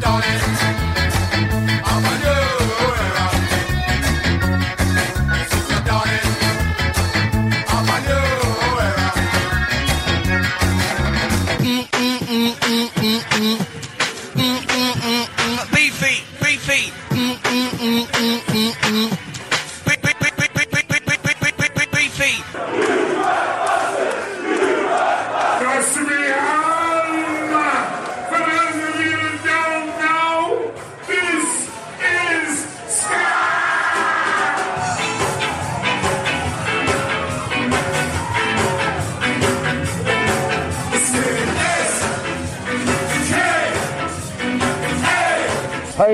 Beefy,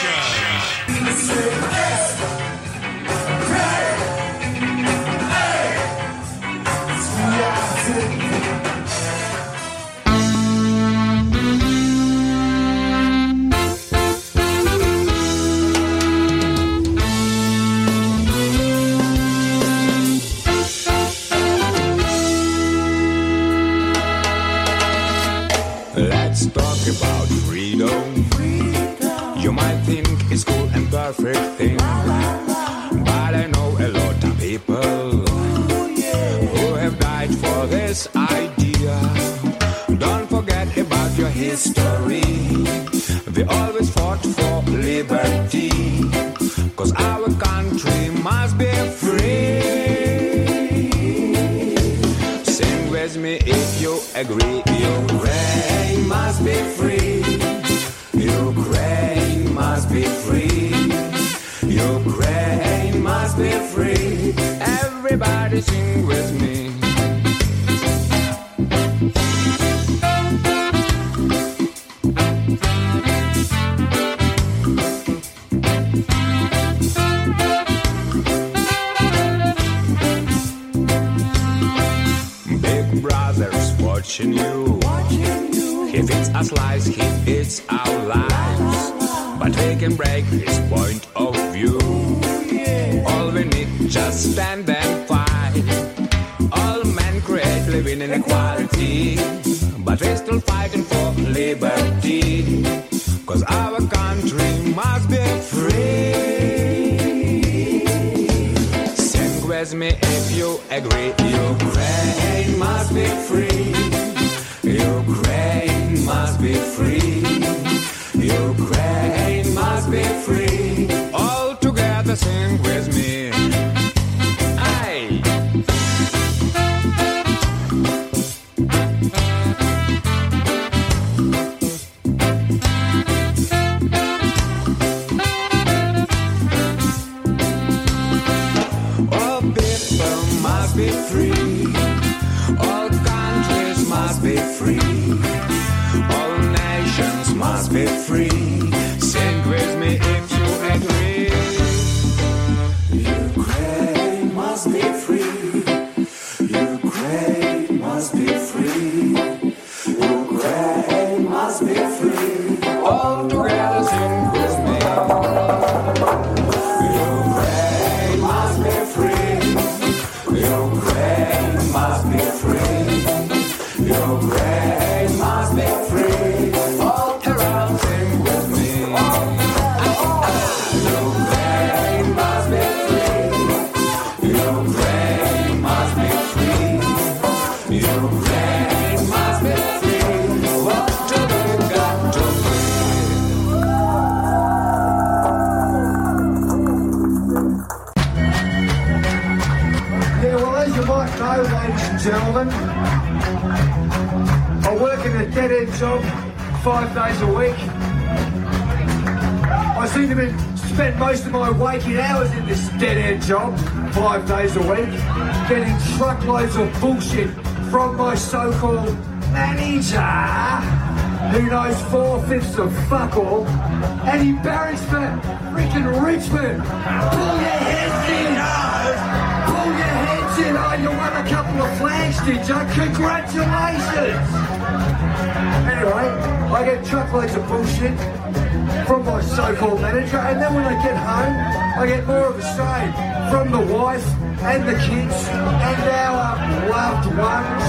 Let's With me if you agree. Ukraine must be free. Ukraine must be free. Ukraine must be free. All together sing with me. Five days a week. I seem to have spent most of my waking hours in this dead end job five days a week, getting truckloads of bullshit from my so-called manager, who knows four fifths of fuck all, and for freaking Richmond. Pull your heads in, pull your heads in. Oh, you won a couple of flags, did you? Congratulations. Anyway, I get truckloads of bullshit from my so-called manager, and then when I get home, I get more of the same from the wife and the kids and our loved ones.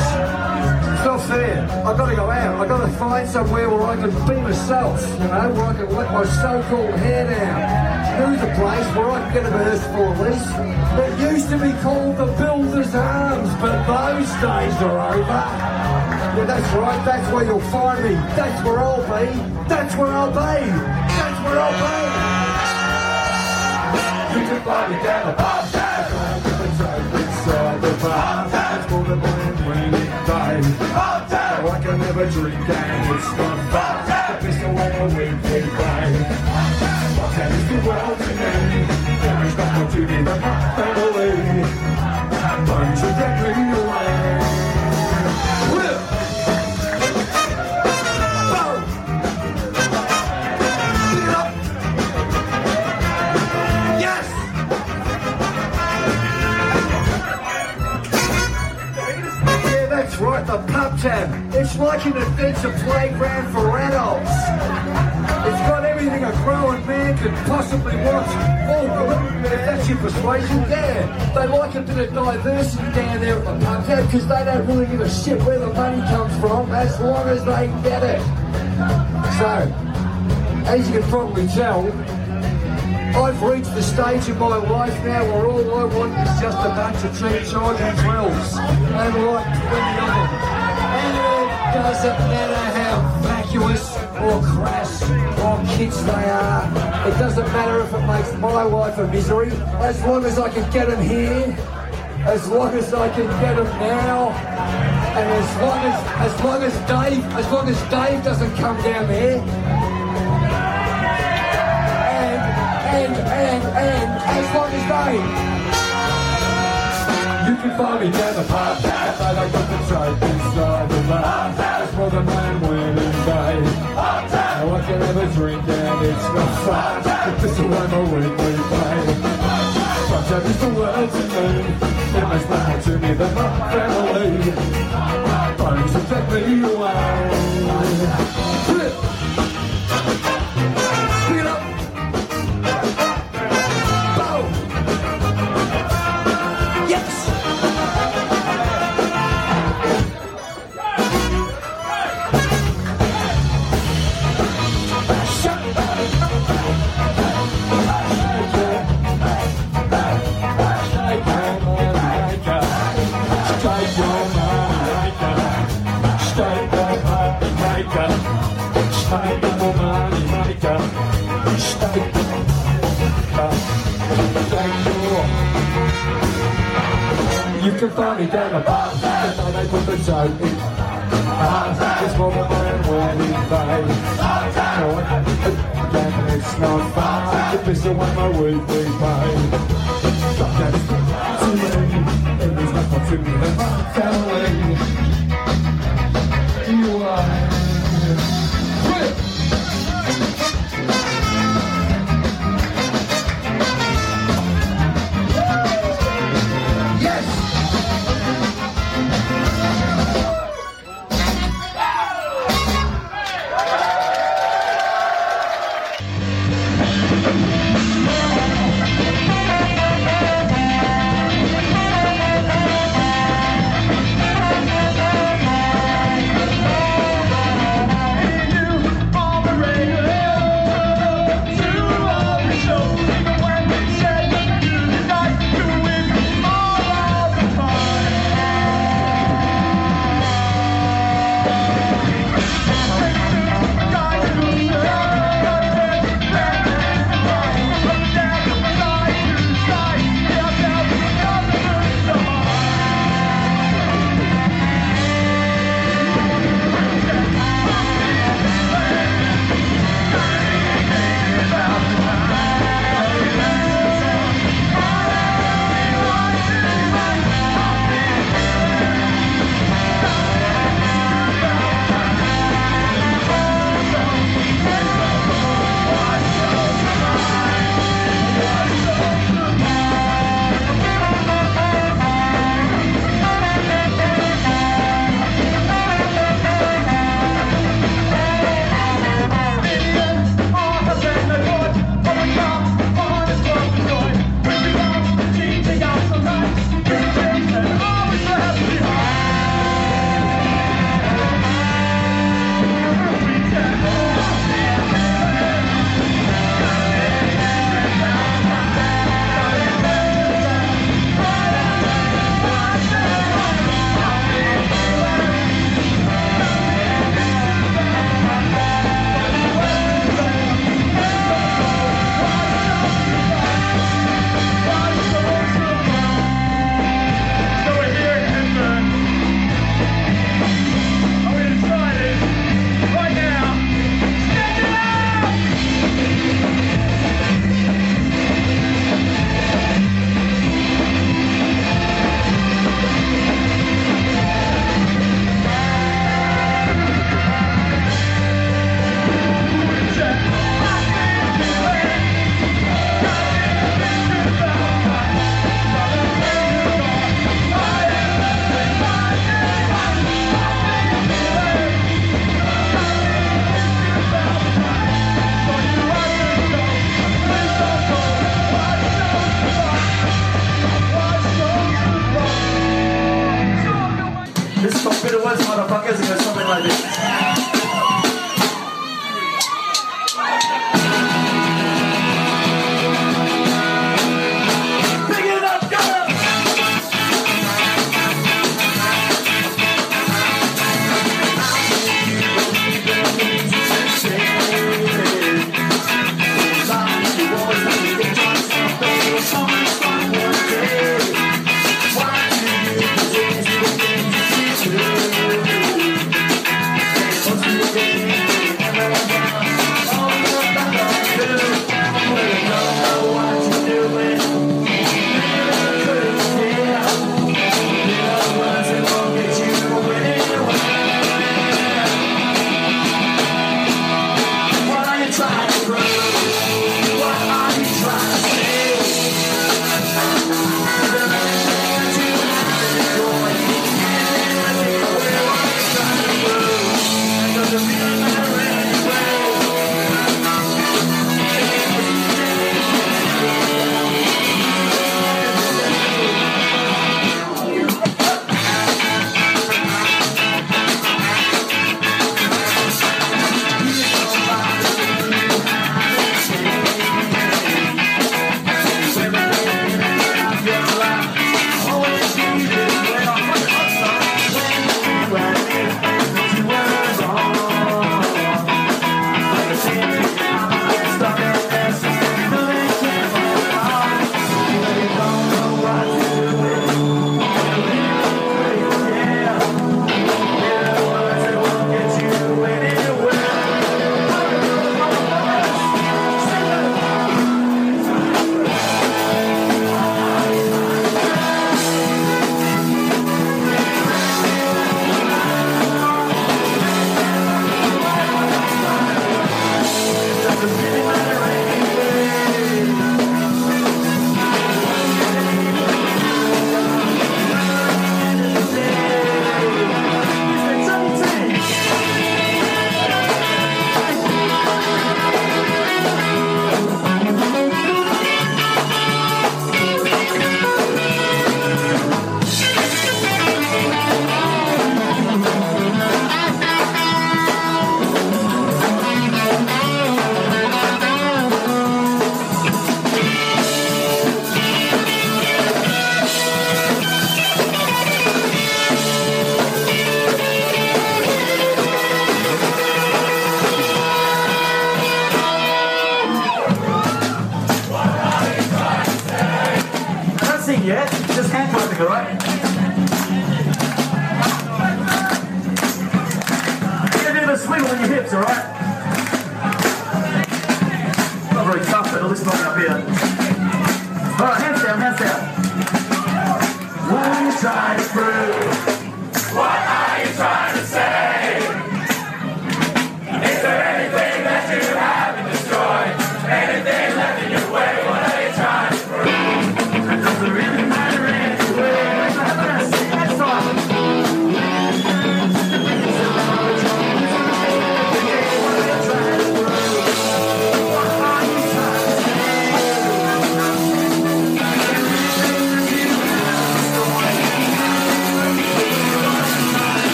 It's not fair. I've got to go out. I've got to find somewhere where I can be myself, you know, where I can let my so-called hair down. Who's a place where I can get a merciful release? It used to be called the Builder's Arms, but those days are over. Yeah, that's right. That's where you'll find me. That's where I'll be. That's where I'll be. That's where I'll be. You can find me down the pub tab. Inside the bar. It's more than one when it it's. The is the world? There is nothing to but my family. Right, the pub tab. It's like an adventure playground for adults. It's got everything a grown man could possibly want. Oh, if that's your persuasion, yeah. They like a bit of diversity down there at the pub tab because they don't really give a shit where the money comes from as long as they can get it. So, as you can probably tell, I've reached the stage in my life now where all I want is just a bunch of cheap children's wills. And like 20 of. And it doesn't matter how vacuous or crass or kids they are. It doesn't matter if it makes my life a misery. As long as I can get them here, as long as I can get them now, and as long as, as long as Dave, as long as Dave doesn't come down there, and, and, as long as they. You can find me down the but I got the trope inside the bar. That's for the man winning day. Now I can have a drink and it's not fun. But this is why my weekly pay. Sunshine is the world to me. It means more to me than my family. You take me away. Pick can find me down the bar, and then they put the dough in. It's more than one wedding day. No, again, it's not it's the one my weekly pay. That's to me, it means nothing to me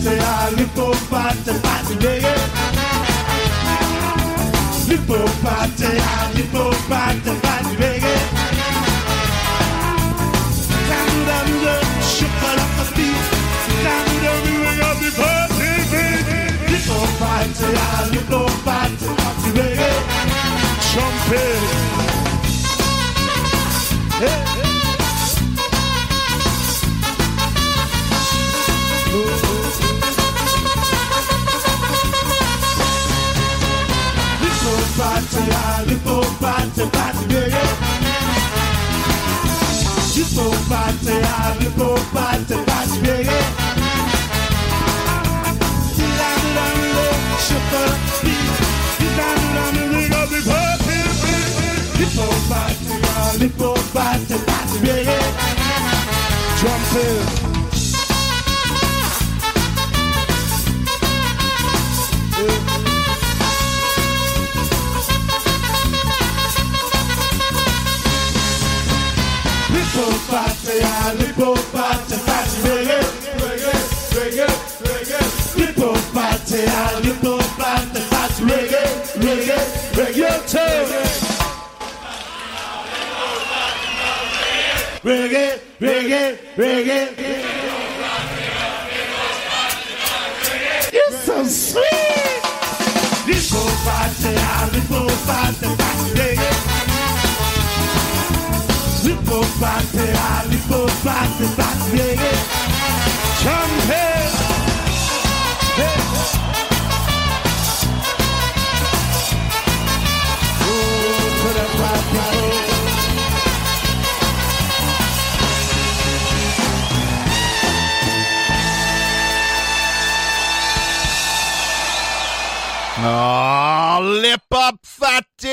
batte, ah, lippo batte, batte, biggie. Lippo batte, ah, lippo batte, batte, biggie. Down-da-da, shuffle-up-a-beat. Down-da-da, the party, baby. Little party, L'hippopate, ah, l'hippopate, va spiegare. L'hippopate, va spiegare. Trumpet. Reggae, reggae. You're so sweet. L'hippopate, ah, l'hippopate, facci reggae. L'hippopate, ah, l'hippopate, facci reggae. Trumpet. Oh, put up my Oh, lip up fatty!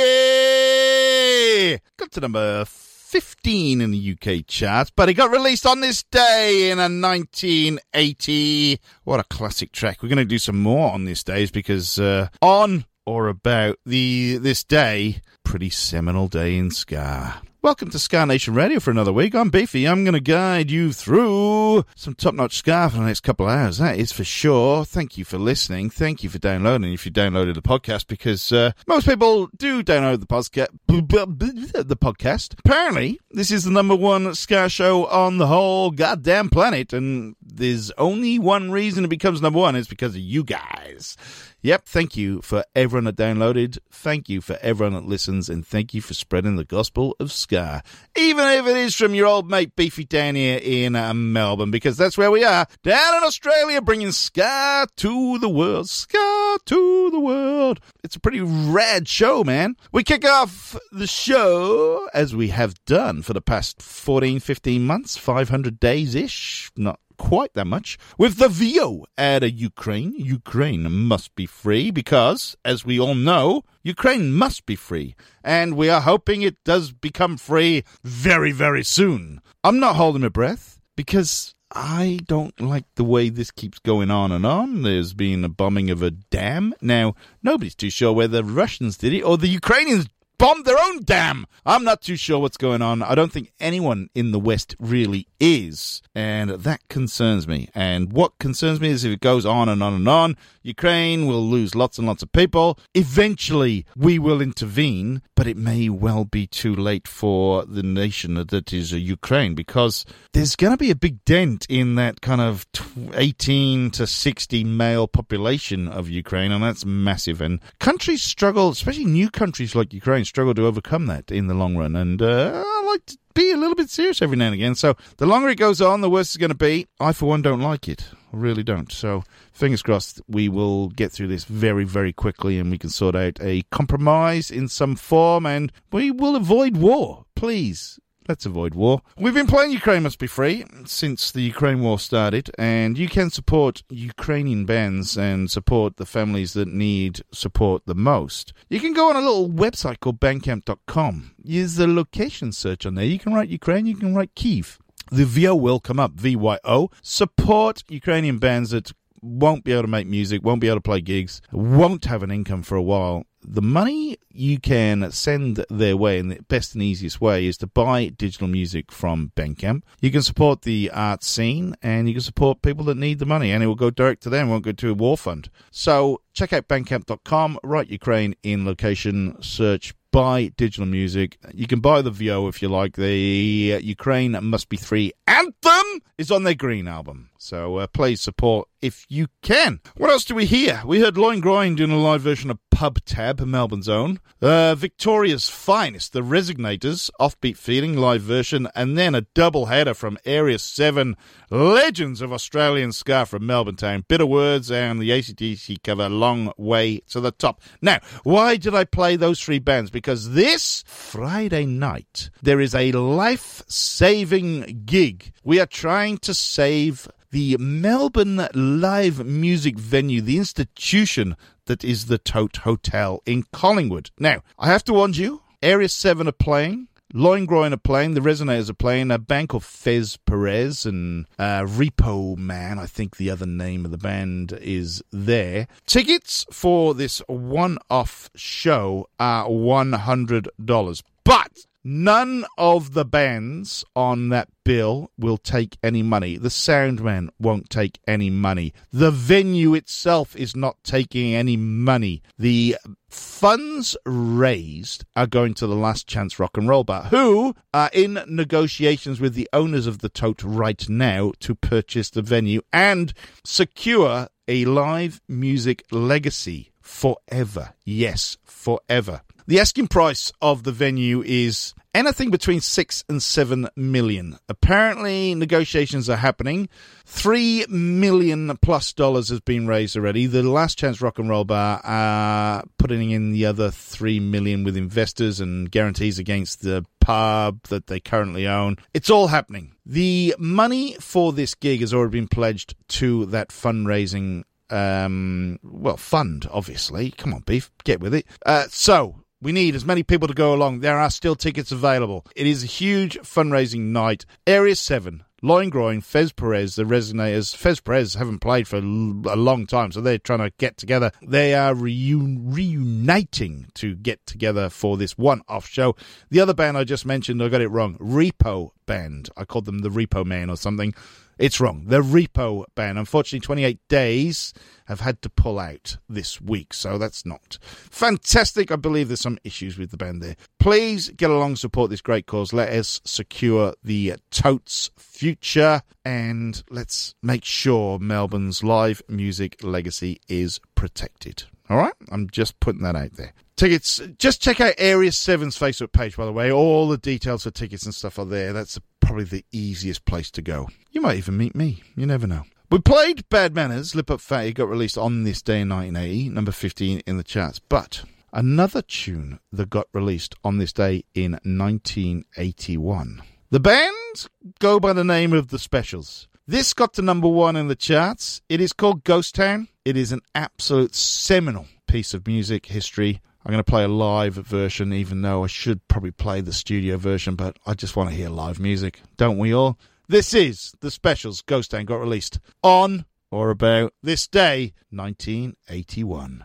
Got to number 15 in the UK charts, but it got released on this day in a 1980. What a classic track. We're going to do some more on this days because uh, on or about the this day, pretty seminal day in ska. Welcome to Ska Nation Radio for another week. I'm Beefy. I'm going to guide you through some top-notch Ska for the next couple of hours. That is for sure. Thank you for listening. Thank you for downloading. If you downloaded the podcast, because uh, most people do download the podcast. The podcast. Apparently, this is the number one Ska show on the whole goddamn planet, and there's only one reason it becomes number one. It's because of you guys. Yep, thank you for everyone that downloaded. Thank you for everyone that listens, and thank you for spreading the gospel of ska, even if it is from your old mate Beefy down here in uh, Melbourne, because that's where we are down in Australia, bringing ska to the world. Ska to the world. It's a pretty rad show, man. We kick off the show as we have done for the past 14, 15 months, 500 days ish, not quite that much. With the Vyo out of Ukraine, Ukraine must be free because, as we all know, Ukraine must be free. And we are hoping it does become free very, very soon. I'm not holding my breath because I don't like the way this keeps going on and on. There's been a bombing of a dam. Now, nobody's too sure whether the Russians did it or the Ukrainians bombed their own dam. I'm not too sure what's going on. I don't think anyone in the West really is. And that concerns me. And what concerns me is if it goes on and on and on, Ukraine will lose lots and lots of people. Eventually, we will intervene, but it may well be too late for the nation that is Ukraine because there's going to be a big dent in that kind of 18 to 60 male population of Ukraine, and that's massive. And countries struggle, especially new countries like Ukraine, struggle to overcome that in the long run. And uh, I like to be a little bit serious every now and again. So the longer it goes on, the worse it's going to be. I, for one, don't like it. Really don't. So fingers crossed we will get through this very, very quickly and we can sort out a compromise in some form and we will avoid war. Please. Let's avoid war. We've been playing Ukraine Must Be Free since the Ukraine war started, and you can support Ukrainian bands and support the families that need support the most. You can go on a little website called bandcamp.com. Use the location search on there. You can write Ukraine, you can write Kiev. The Vyo will come up, VYO. Support Ukrainian bands that won't be able to make music, won't be able to play gigs, won't have an income for a while. The money you can send their way, and the best and easiest way is to buy digital music from Bandcamp. You can support the art scene, and you can support people that need the money, and it will go direct to them, won't go to a war fund. So check out bandcamp.com, write Ukraine in location, search buy digital music. You can buy the Vyo if you like. The Ukraine Must Be Free anthem is on their Green album. So uh, please support if you can. What else do we hear? We heard Loin Groin doing a live version of Pub Tab, Melbourne's own. Uh, Victoria's Finest, The Resignators, Offbeat Feeling live version, and then a double header from Area 7, Legends of Australian Ska from Melbourne Town, Bitter Words, and the ACDC cover Long Way to the Top. Now, why did I play those three bands? Because because this Friday night there is a life saving gig. We are trying to save the Melbourne live music venue, the institution that is the Tote Hotel in Collingwood. Now, I have to warn you, Area 7 are playing. Loin Groin are playing, the Resignators are playing, a band called Fez Perez and uh, Repo Man, I think the other name of the band is there. Tickets for this one off show are $100. But None of the bands on that bill will take any money. The soundman won't take any money. The venue itself is not taking any money. The funds raised are going to the Last Chance Rock and Roll Bar, who are in negotiations with the owners of the tote right now to purchase the venue and secure a live music legacy forever. Yes, forever. The asking price of the venue is anything between six and seven million. Apparently, negotiations are happening. Three million plus dollars has been raised already. The Last Chance Rock and Roll Bar are putting in the other three million with investors and guarantees against the pub that they currently own. It's all happening. The money for this gig has already been pledged to that fundraising um, well, fund, obviously. Come on, Beef, get with it. Uh, so, we need as many people to go along. There are still tickets available. It is a huge fundraising night. Area 7, Loin Groin, Fez Perez, the Resignators. Fez Perez haven't played for a long time, so they're trying to get together. They are reun- reuniting to get together for this one off show. The other band I just mentioned, I got it wrong. Repo Band. I called them the Repo Man or something. It's wrong. The Repo ban. Unfortunately, 28 Days have had to pull out this week, so that's not fantastic. I believe there's some issues with the ban there. Please get along, support this great cause. Let us secure the Totes future, and let's make sure Melbourne's live music legacy is protected. All right? I'm just putting that out there. Tickets, just check out Area 7's Facebook page, by the way. All the details for tickets and stuff are there. That's probably the easiest place to go. You might even meet me. You never know. We played Bad Manners, Lip Up Fatty, got released on this day in 1980, number 15 in the charts. But another tune that got released on this day in 1981. The band go by the name of The Specials. This got to number one in the charts. It is called Ghost Town. It is an absolute seminal piece of music history. I'm going to play a live version, even though I should probably play the studio version, but I just want to hear live music. Don't we all? This is the specials Ghost Town got released on or about this day, 1981.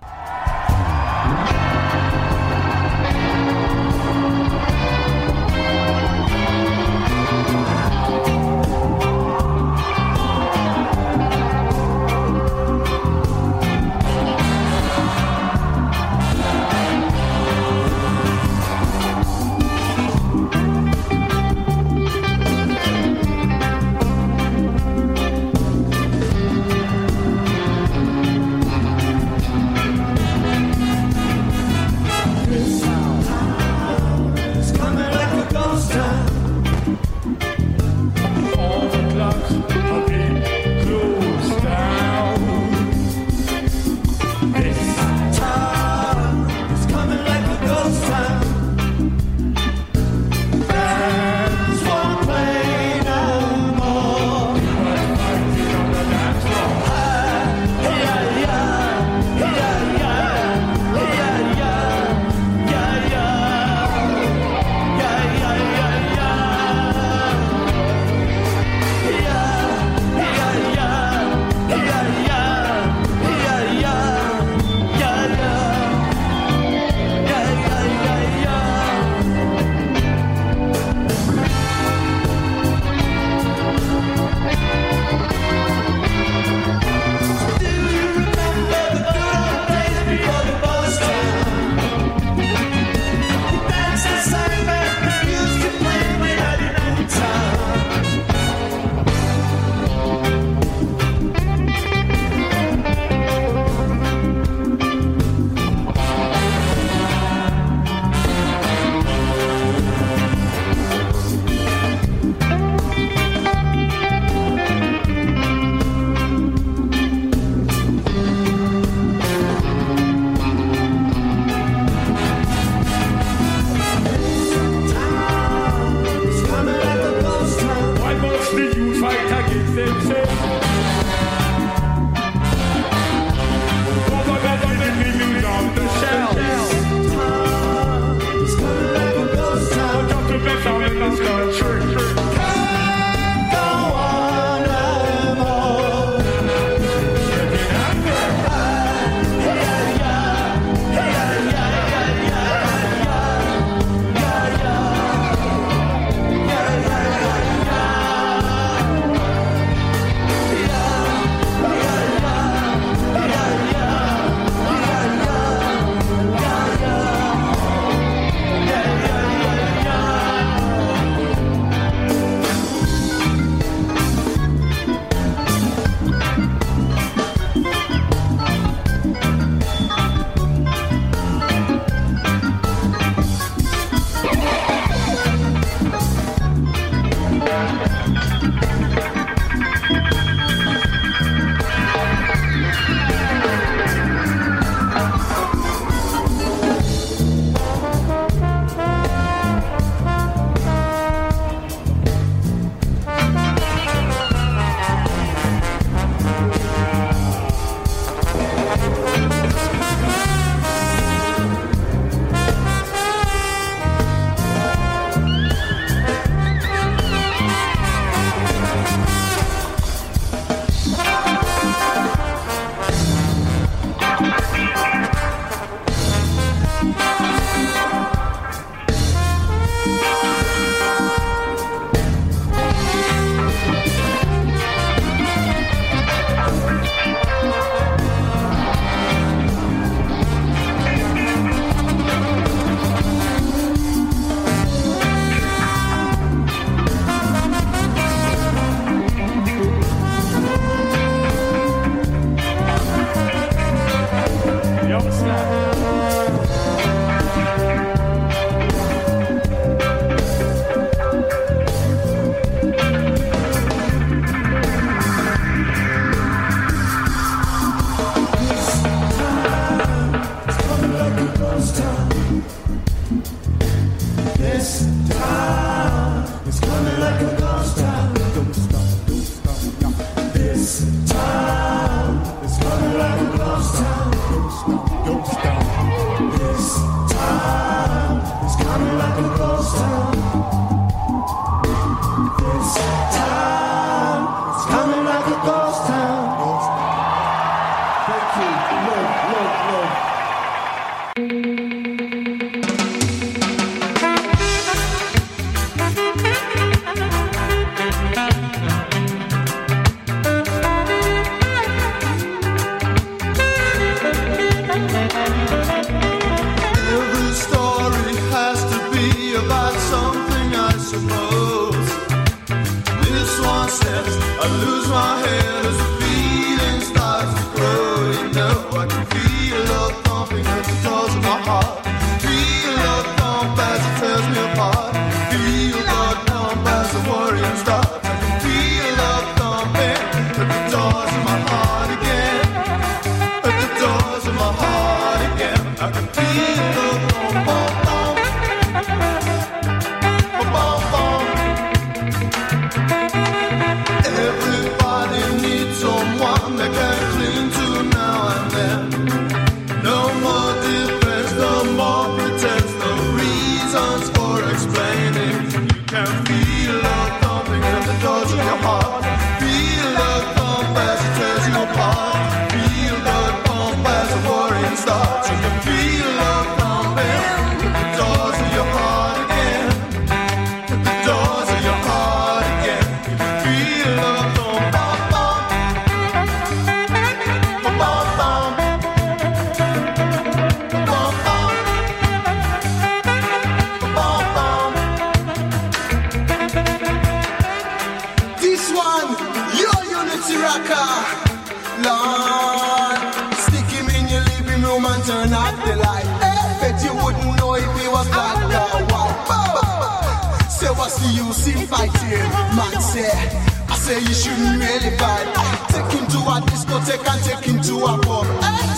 Say you shouldn't really fight. Take him to a discotheque and take him to a pub.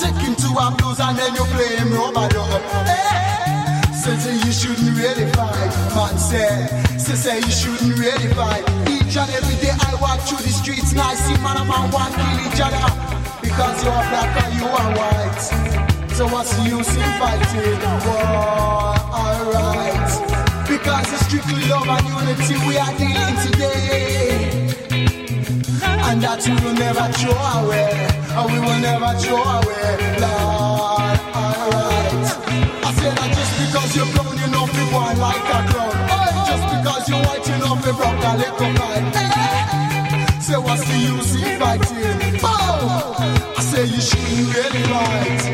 Take him to a blues and then you play him rubber dub. Say, say you shouldn't really fight. Man say, say, say you shouldn't really fight. Each and every day I walk through the streets and I see man and man want kill each other. Because you are black and you are white. So what's the use in fighting? War, alright. Because it's strictly love and unity we are dealing today. And that we will never throw away. And we will never throw away. Lord, alright. I say that just because you're brown, you know people are like a clown. Oh, just because you're white, you know people broke a little kind. Say what's the use in fighting? Oh, I say you shouldn't really fight.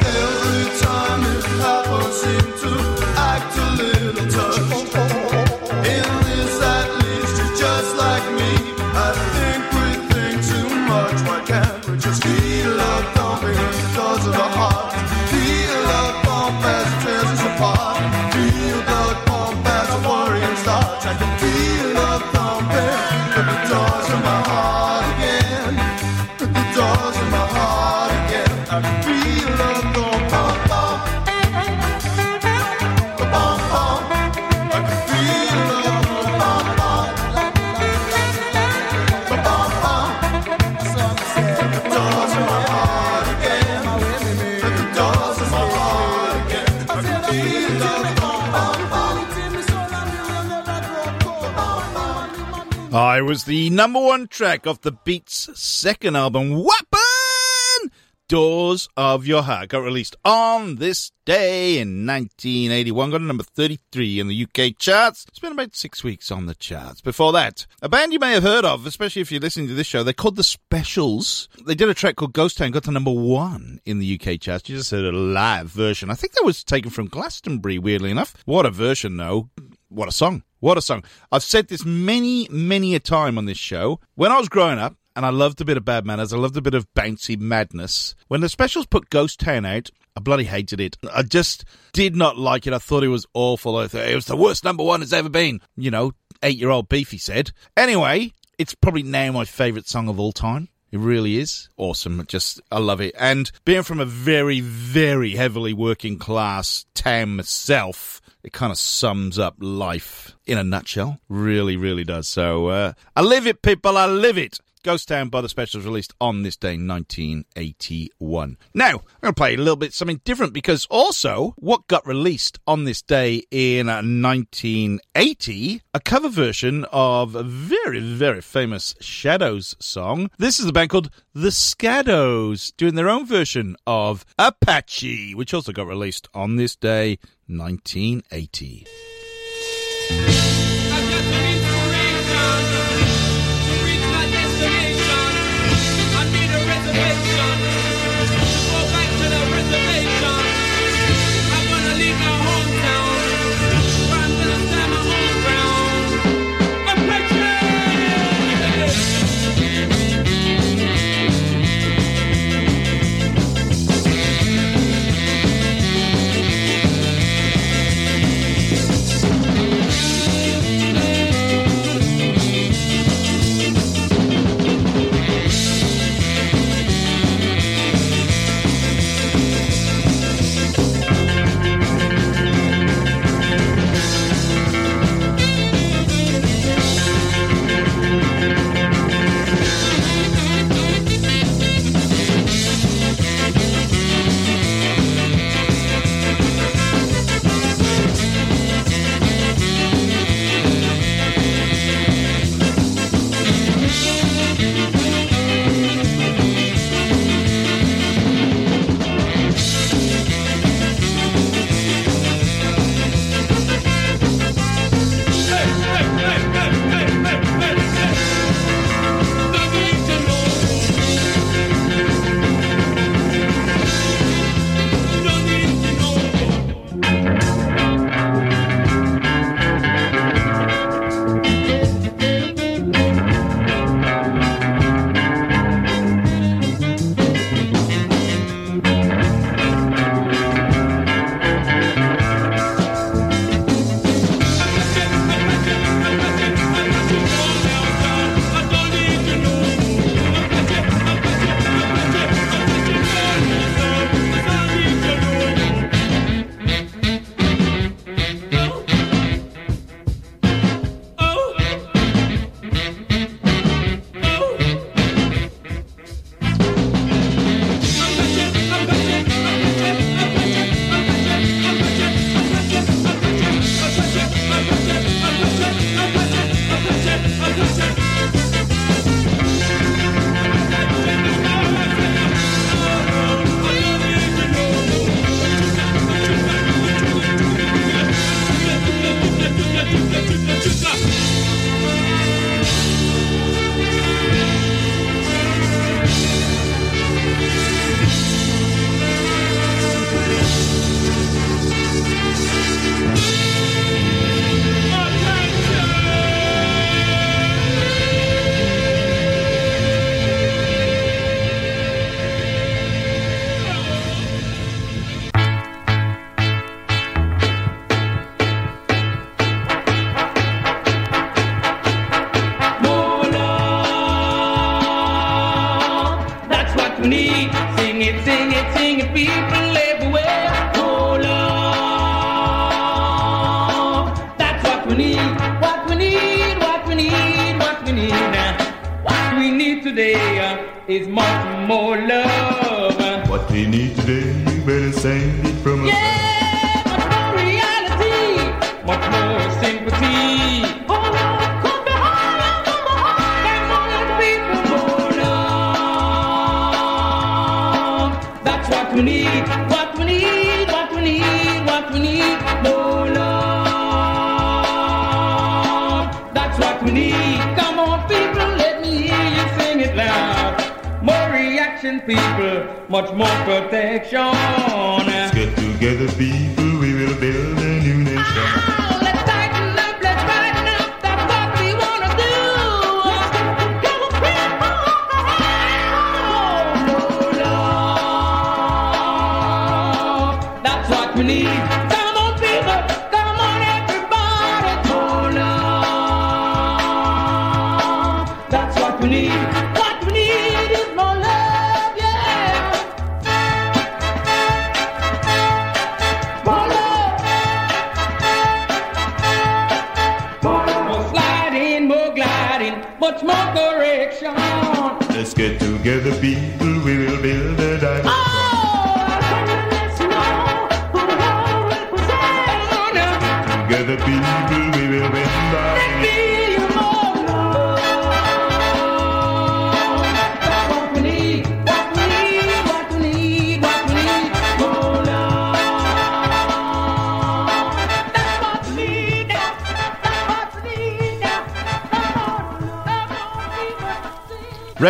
Was the number one track off the Beats' second album, Wha'ppen! Doors of Your Heart. Got released on this day in 1981. Got to number 33 in the UK charts. Been about six weeks on the charts. Before that, a band you may have heard of, especially if you're listening to this show, they're called The Specials. They did a track called Ghost Town, got to number one in the UK charts. You just heard a live version. I think that was taken from Glastonbury, weirdly enough. What a version, though. What a song. What a song. I've said this many, many a time on this show. When I was growing up, and I loved a bit of bad manners, I loved a bit of bouncy madness. When the specials put Ghost Town out, I bloody hated it. I just did not like it. I thought it was awful. I thought it was the worst number one it's ever been. You know, eight year old Beefy said. Anyway, it's probably now my favourite song of all time. It really is awesome. Just, I love it. And being from a very, very heavily working class town myself, it kind of sums up life in a nutshell. Really, really does. So uh, I live it, people. I live it. Ghost Town by the Specials released on this day, 1981. Now, I'm going to play a little bit something different because also what got released on this day in uh, 1980, a cover version of a very, very famous Shadows song. This is a band called The Skadows doing their own version of Apache, which also got released on this day, 1980. People, much more protection. Let's get together, people,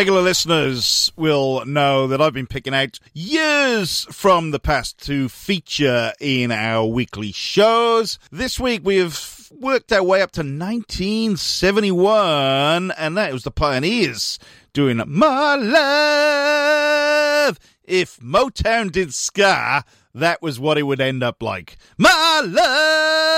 Regular listeners will know that I've been picking out years from the past to feature in our weekly shows. This week we have worked our way up to 1971, and that was the Pioneers doing My Love. If Motown did Ska, that was what it would end up like. My love!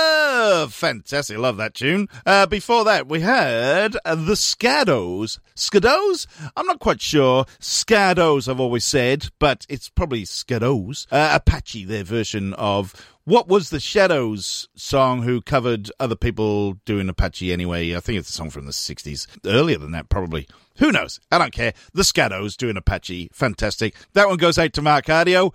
Fantastic. Love that tune. Uh, before that, we had uh, the Skadows. Skadows? I'm not quite sure. Skadows, I've always said, but it's probably Skadows. Uh, Apache, their version of what was the Shadows song who covered other people doing Apache anyway? I think it's a song from the 60s. Earlier than that, probably. Who knows? I don't care. The Skadows doing Apache. Fantastic. That one goes out to Mark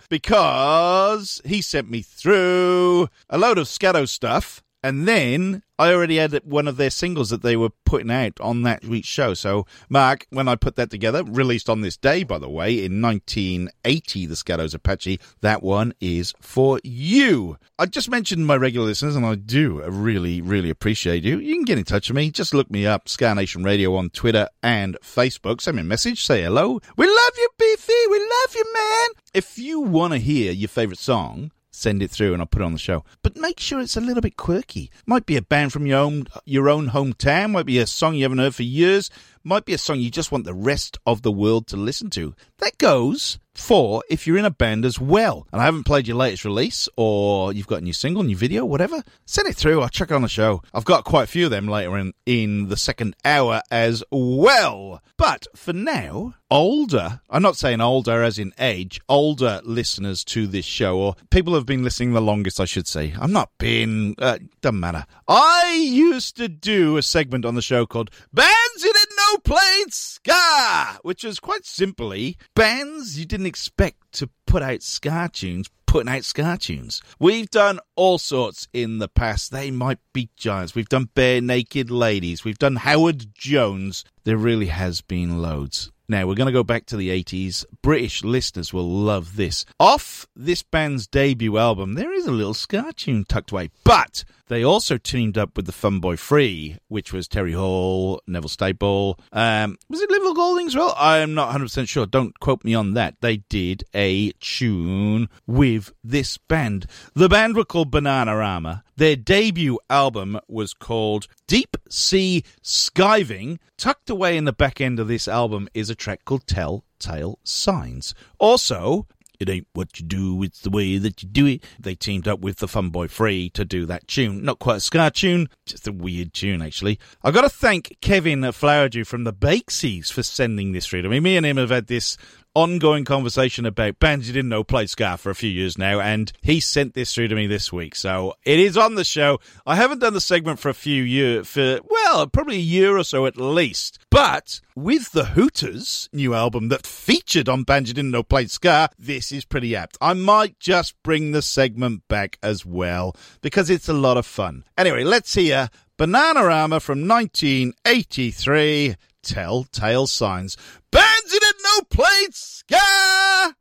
because he sent me through a load of Skadow stuff. And then I already had one of their singles that they were putting out on that week's show. So, Mark, when I put that together, released on this day, by the way, in 1980, the Skadows Apache, that one is for you. I just mentioned my regular listeners, and I do really, really appreciate you. You can get in touch with me. Just look me up, Ska Nation Radio on Twitter and Facebook. Send me a message, say hello. We love you, Beefy. We love you, man. If you want to hear your favorite song, send it through and I'll put it on the show. But make sure it's a little bit quirky. Might be a band from your own your own hometown, might be a song you haven't heard for years, might be a song you just want the rest of the world to listen to. That goes for if you're in a band as well. And I haven't played your latest release or you've got a new single, new video, whatever, send it through. I'll check it on the show. I've got quite a few of them later in, in the second hour as well. But for now, older, I'm not saying older as in age, older listeners to this show, or people who have been listening the longest, I should say. I'm not being, uh, doesn't matter. I used to do a segment on the show called Bands You Didn't Played Ska, which is quite simply bands you didn't expect to put out ska tunes putting out ska tunes. We've done all sorts in the past. They might be giants. We've done bare naked ladies. We've done Howard Jones. There really has been loads. Now, we're going to go back to the 80s. British listeners will love this. Off this band's debut album, there is a little ska tune tucked away, but they also teamed up with the Fun Boy Three, which was Terry Hall, Neville Staple. Um, was it Lynval Golding as well? I'm not 100% sure. Don't quote me on that. They did a tune with this band. The band were called Bananarama. Their debut album was called Deep Sea Skiving. Tucked away in the back end of this album is a track called Tell Tale Signs. Also, it ain't what you do, it's the way that you do it. They teamed up with the Fun Boy Three to do that tune. Not quite a ska tune, just a weird tune, actually. I've got to thank Kevin Flowerdew from the Bakesies for sending this through to me. Me and him have had this ongoing conversation about bands you didn't know played ska for a few years now, and he sent this through to me this week. So it is on the show. I haven't done the segment for a few years, for, well, probably a year or so at least. But with the Hooters new album that featured on Bands You Didn't Know Played Ska, this is pretty apt. I might just bring the segment back as well, because it's a lot of fun. Anyway, let's hear Bananarama from 1983, Telltale Signs. Bands Plate Sky!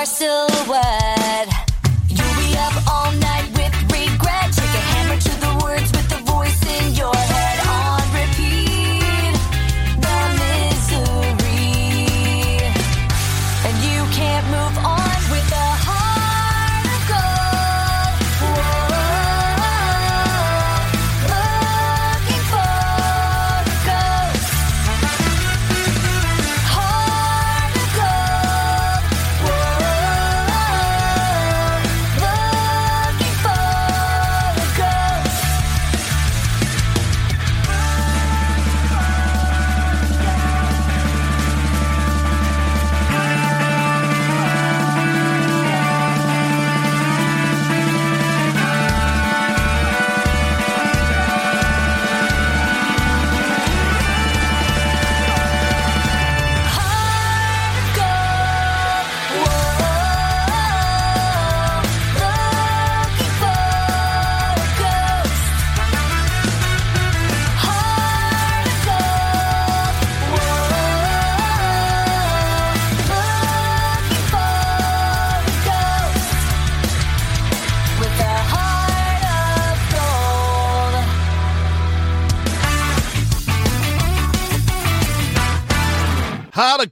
Your silhouette.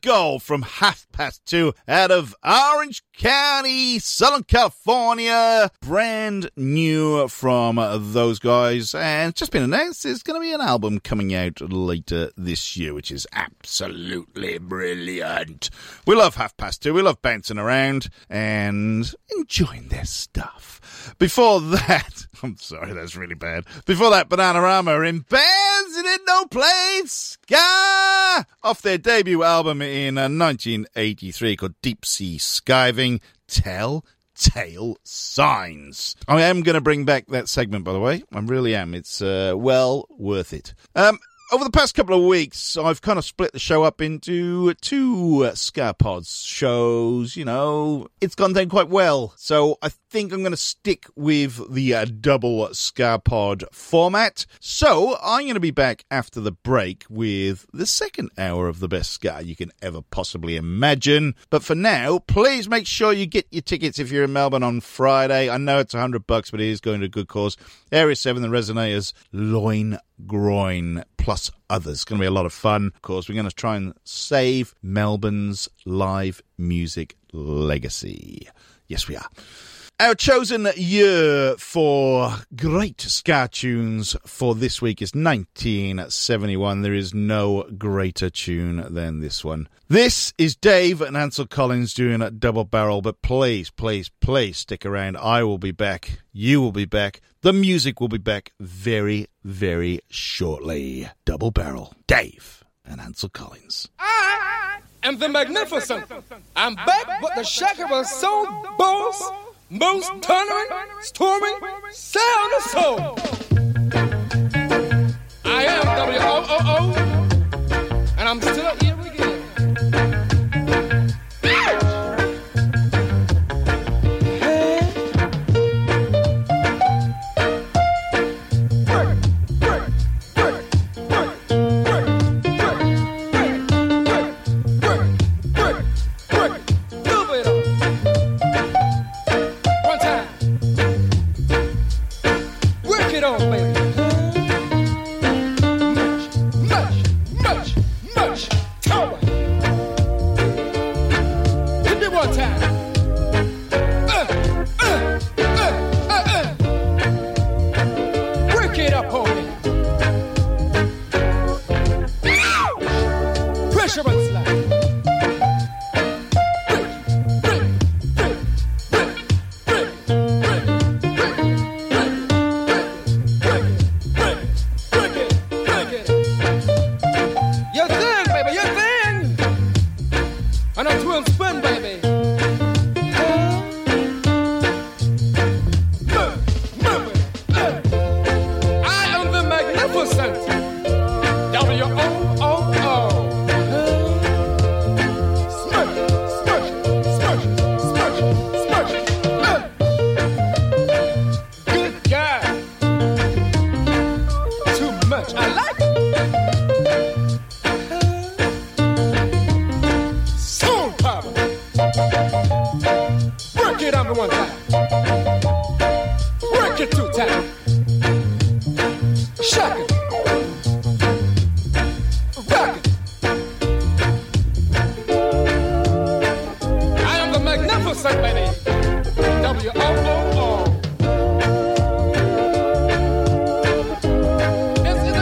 Gold from half past two out of Orange County, Southern California. Brand new from those guys. And it's just been announced there's going to be an album coming out later this year, which is absolutely brilliant. We love Half Past Two. We love bouncing around and enjoying their stuff. Before that, I'm sorry, that's really bad. Before that, Bananarama in Bands and in No Place, Gah! Off their debut album in uh, 1980. 83 called Deep Sea Skiving Tell Tale Signs. I am going to bring back that segment, by the way. I really am. It's uh, well worth it. Um, over the past couple of weeks, I've kind of split the show up into two SkaPods shows. You know, it's gone down quite well. So I think I'm going to stick with the uh, double SkaPod format. So I'm going to be back after the break with the second hour of the best Ska you can ever possibly imagine. But for now, please make sure you get your tickets if you're in Melbourne on Friday. I know it's hundred bucks, but it is going to a good cause. Area 7, the Resignators, Loin Groin, plus others. It's going to be a lot of fun. Of course, we're going to try and save Melbourne's live music legacy. Yes, we are. Our chosen year for great ska tunes for this week is 1971. There is no greater tune than this one. This is Dave and Ansel Collins doing a double barrel, but please, please, please stick around. I will be back. You will be back. The music will be back very, very shortly. Double barrel. Dave and Ansel Collins. and the magnificent. I'm back but the shaker was so Boss, most thundering, storming, sound of soul. I am W-O-O-O, and I'm still here again.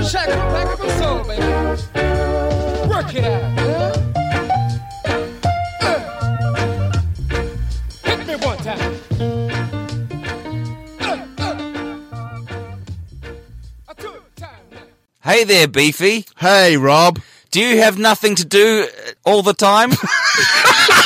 Shaka, back up soul, baby. Work it out, hey there, Beefy. Hey, Rob. Do you have nothing to do all the time?